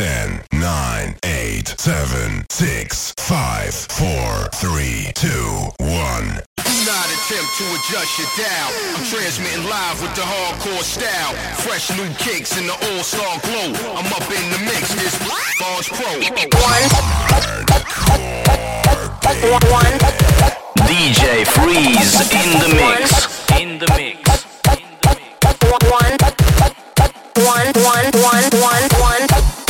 10, 9, 8, 7, 6, 5, 4, 3, 2, 1. Do not attempt to adjust your dial. I'm transmitting live with the hardcore style. Fresh new kicks in the all-star glow. I'm up in the mix. This Bars Pro. DJ Freeze in the mix. In the mix. Fuck it. One. One, one, two, two, one. One. One, one,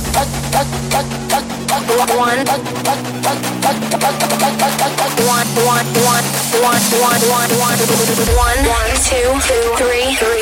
Two, two, three, three.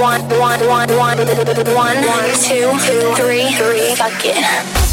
One, two, three, three, fuck it.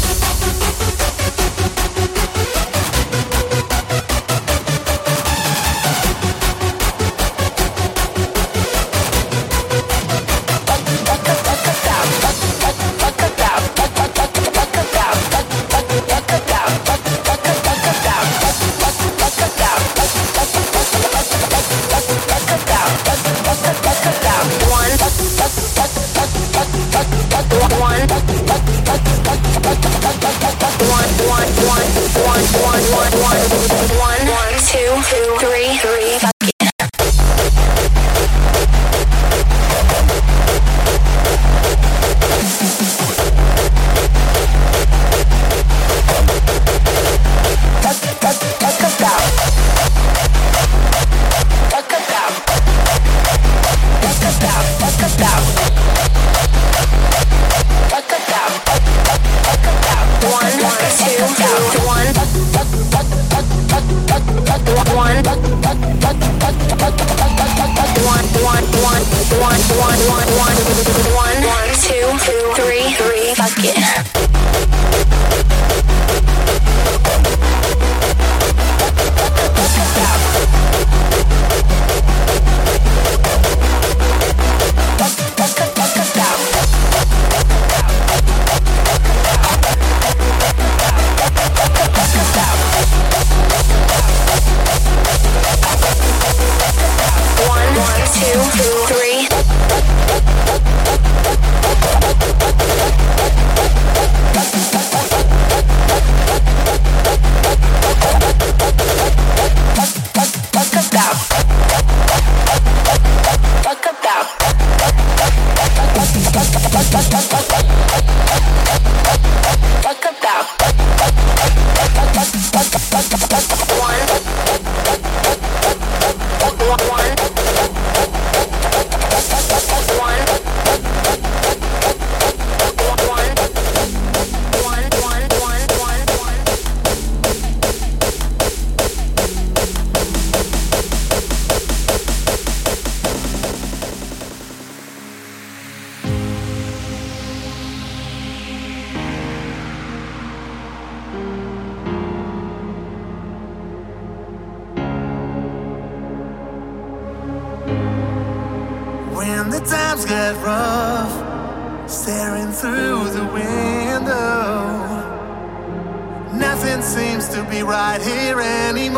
seems to be right here anymore.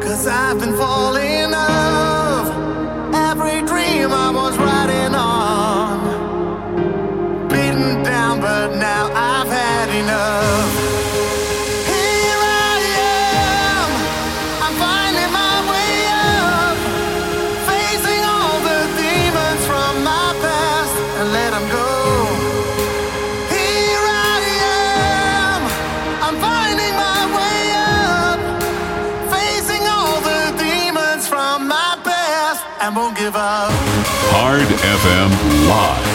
Cause I've been falling out. am Live.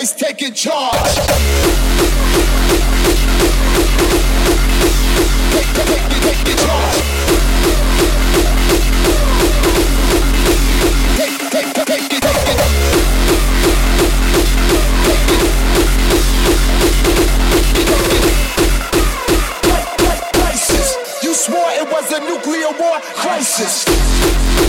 place taking charge. Charge. Crisis. You swore it was a nuclear war crisis.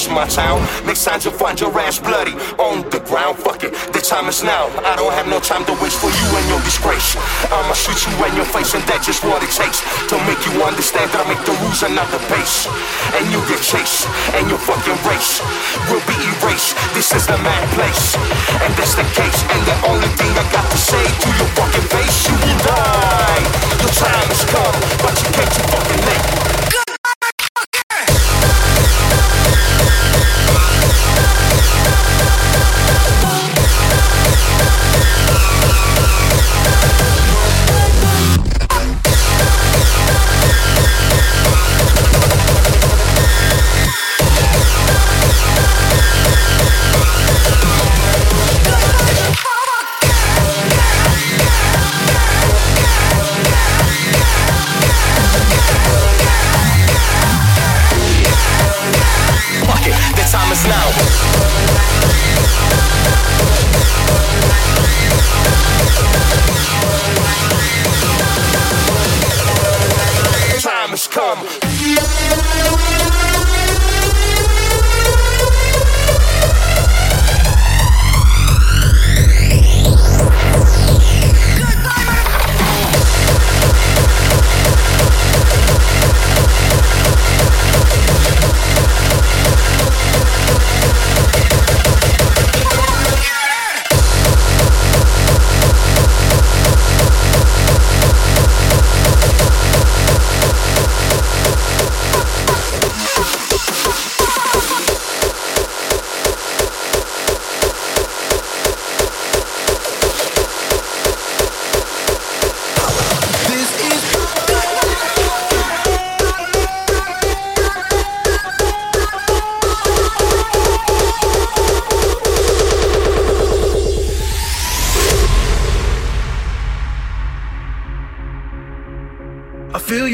This my town? Next time you find your ass bloody on the ground. Fuck it, the time is now. I don't have no time to waste for you and your disgrace. I'ma shoot you in your face, and that's just what it takes to make you understand that I make the rules and not the pace. And you get chased, and your fucking race will be erased. This is the mad place, and that's the case. And the only thing I got to say to your fucking face, you will die. Your time has come, but you came too fucking late.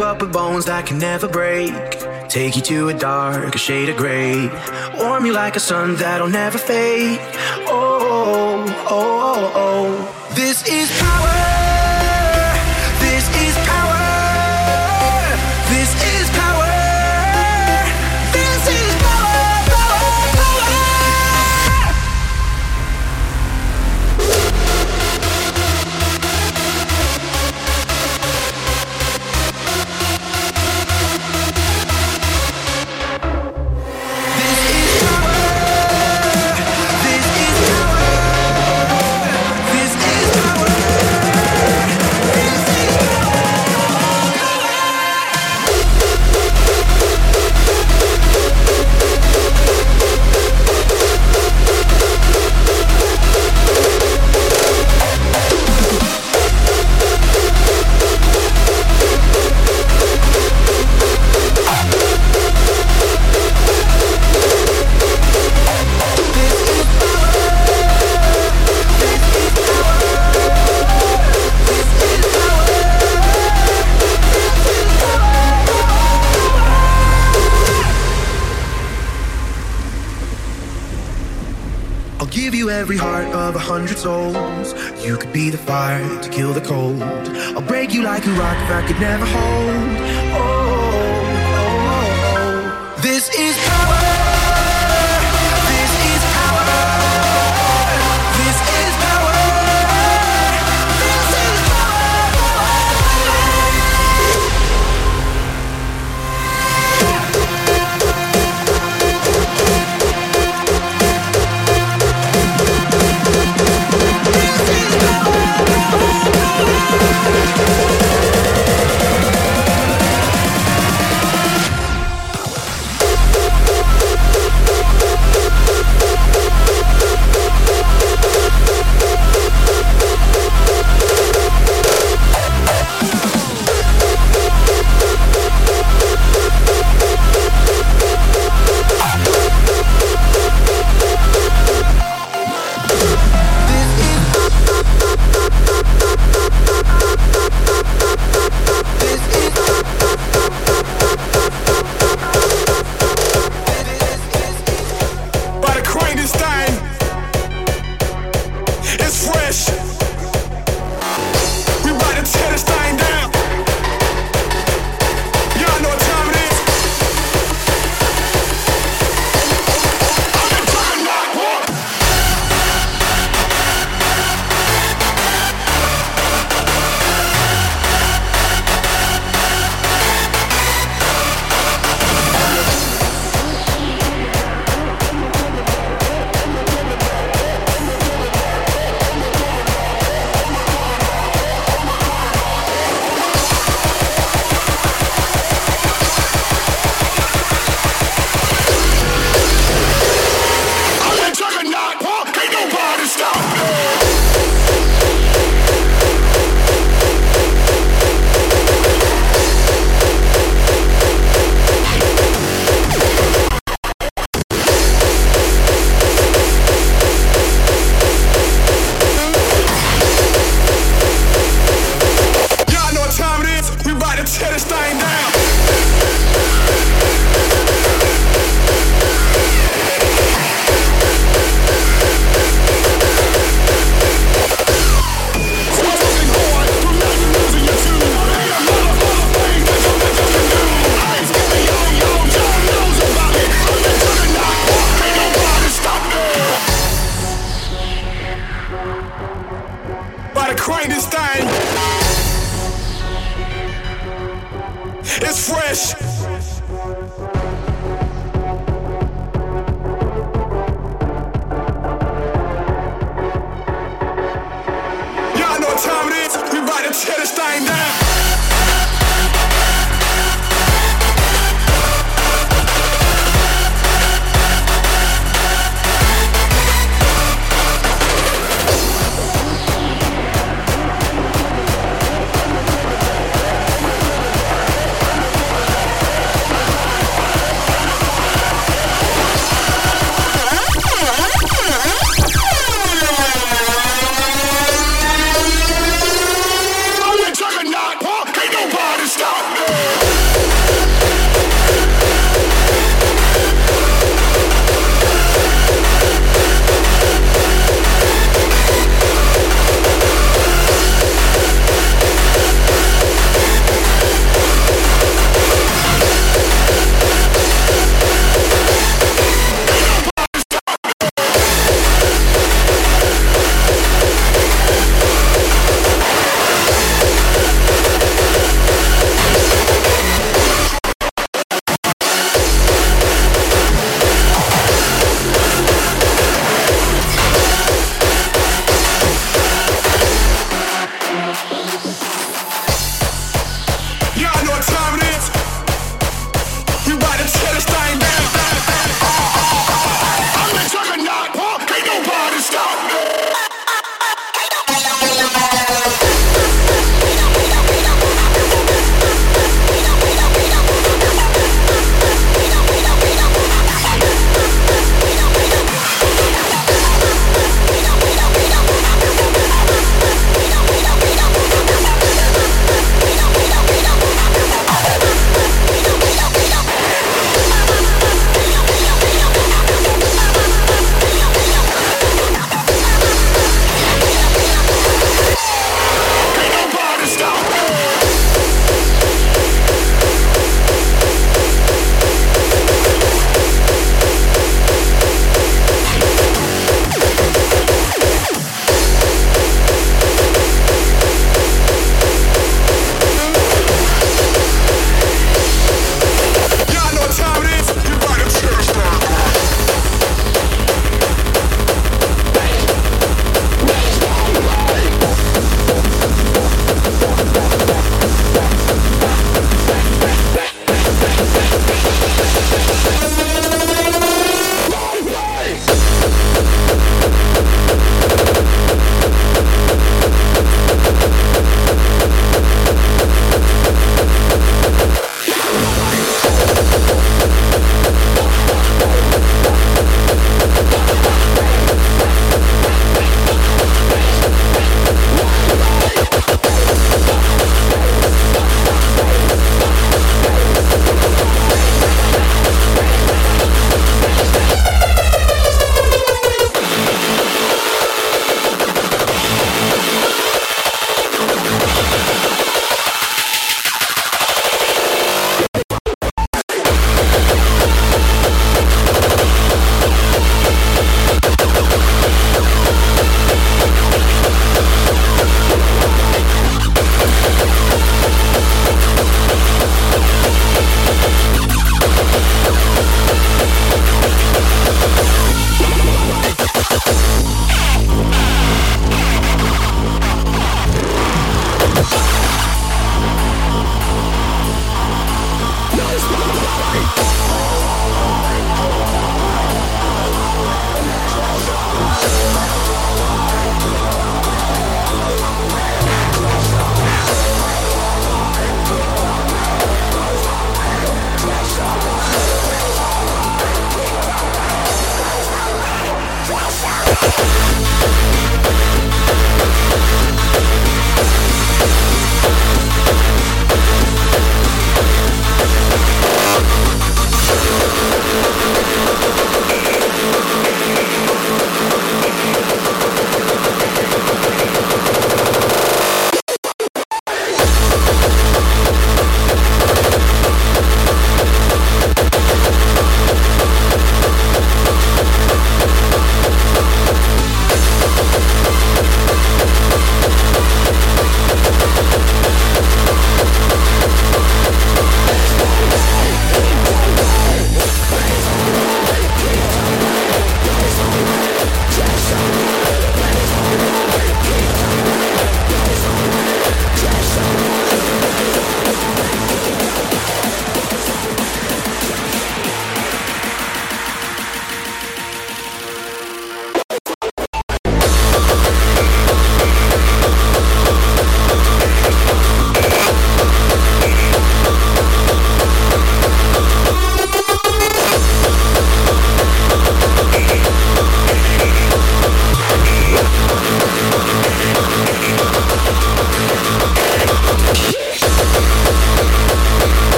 Bones that can never break. Take you to a dark, a shade of gray. Warm you like a sun that'll never fade. Oh, oh, oh, oh. oh. This is power. Every heart of a hundred souls. You could be the fire to kill the cold. I'll break you like a rock if I could never hold. Oh,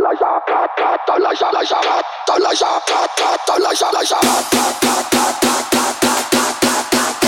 Hard FM Live. DJ Freeze in the mix. I was five and he was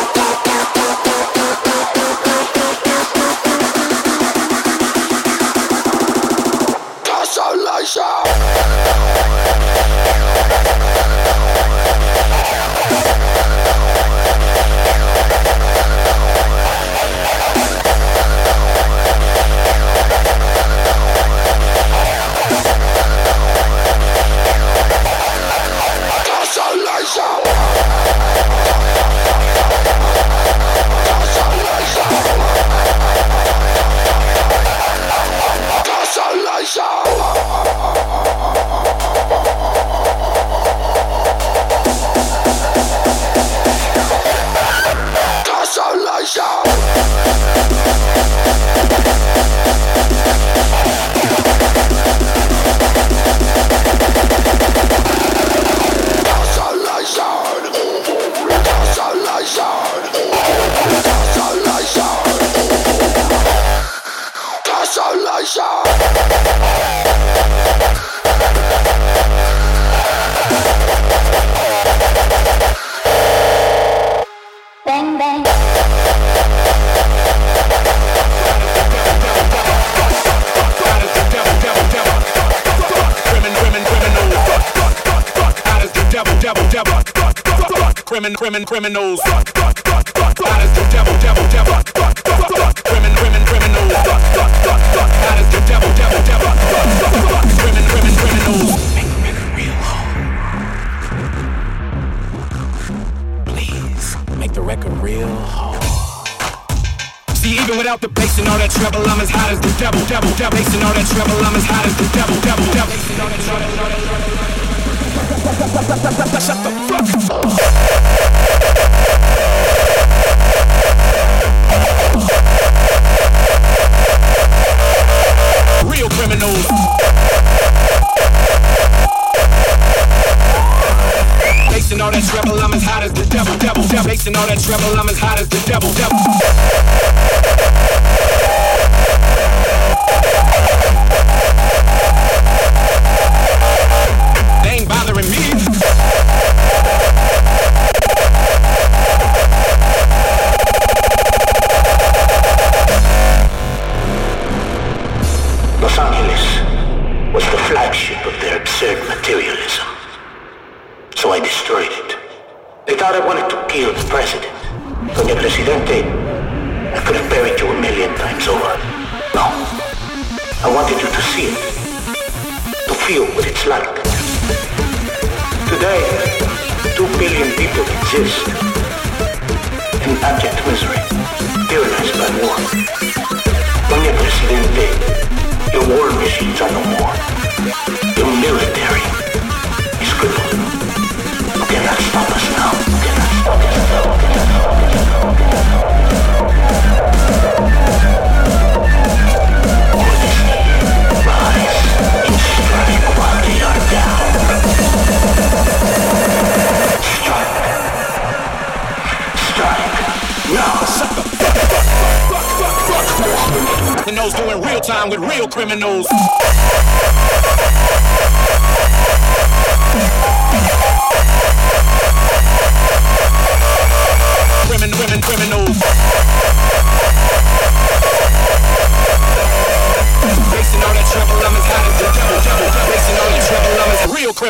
Bang, Crimin, crimin, criminals. Fuck, fuck, fuck, fuck. That is the devil, devil, devil. Fuck, fuck, fuck, fuck. Crimin, crimin, criminals. Fuck, fuck, fuck, fuck. That is the devil, devil, devil. Fuck, fuck, fuck. Crimin, crimin, criminals. Make the record real hard. Please, make the record real hard. See, even without the bass and all that treble, I'm as hot as the devil, devil, devil. Bass and all that treble, I'm as hot as the devil, devil, devil. Shut the fuck up. Devil. All that treble, I'm as hot as the devil, devil.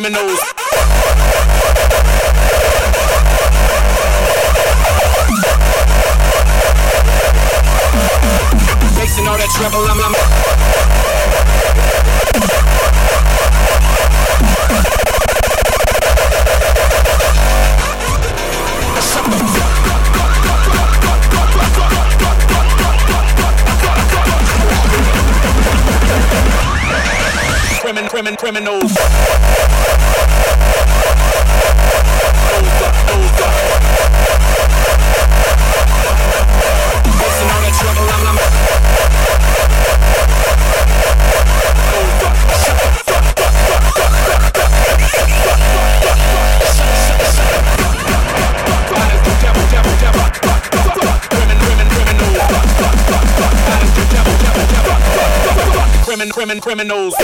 criminals. Facing all that trouble, I'm, criminals. criminals.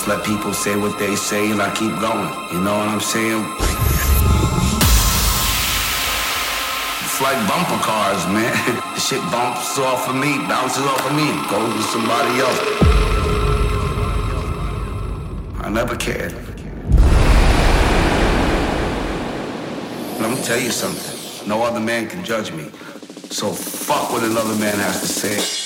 Just let people say what they say and I keep going. You know what I'm saying? It's like bumper cars, man. the shit bumps off of me, bounces off of me, goes to somebody else. I never cared. Let me tell you something. No other man can judge me. So fuck what another man has to say.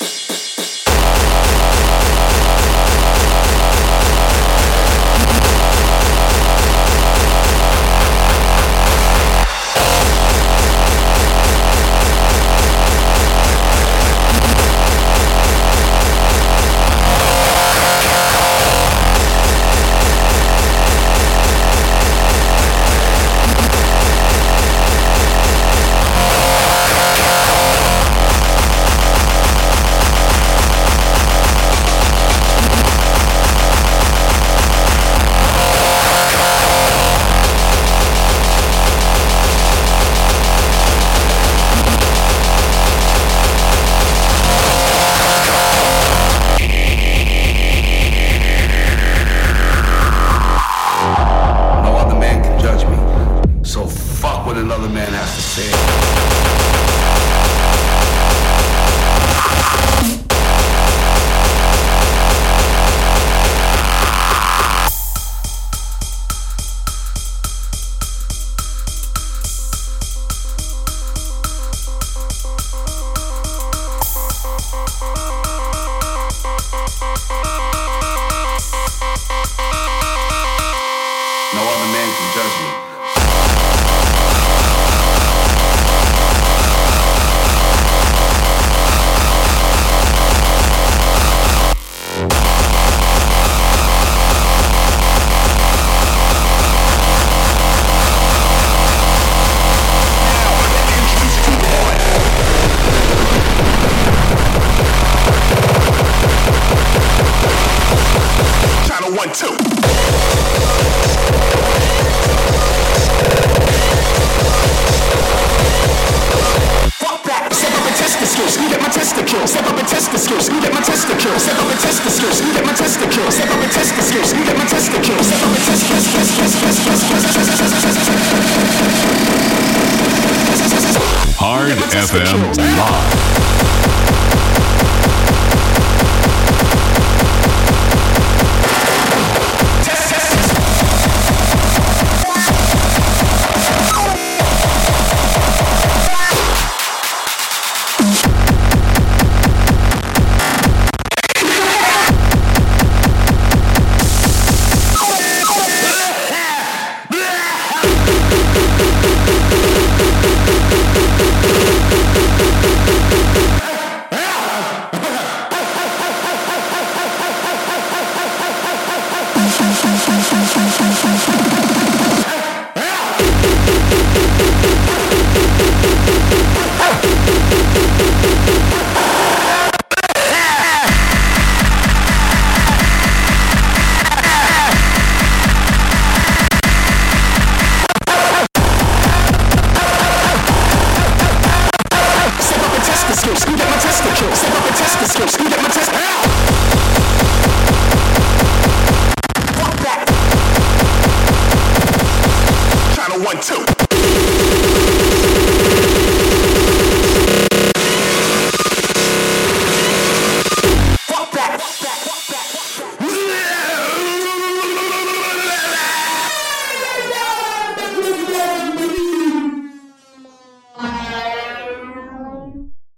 FM Live.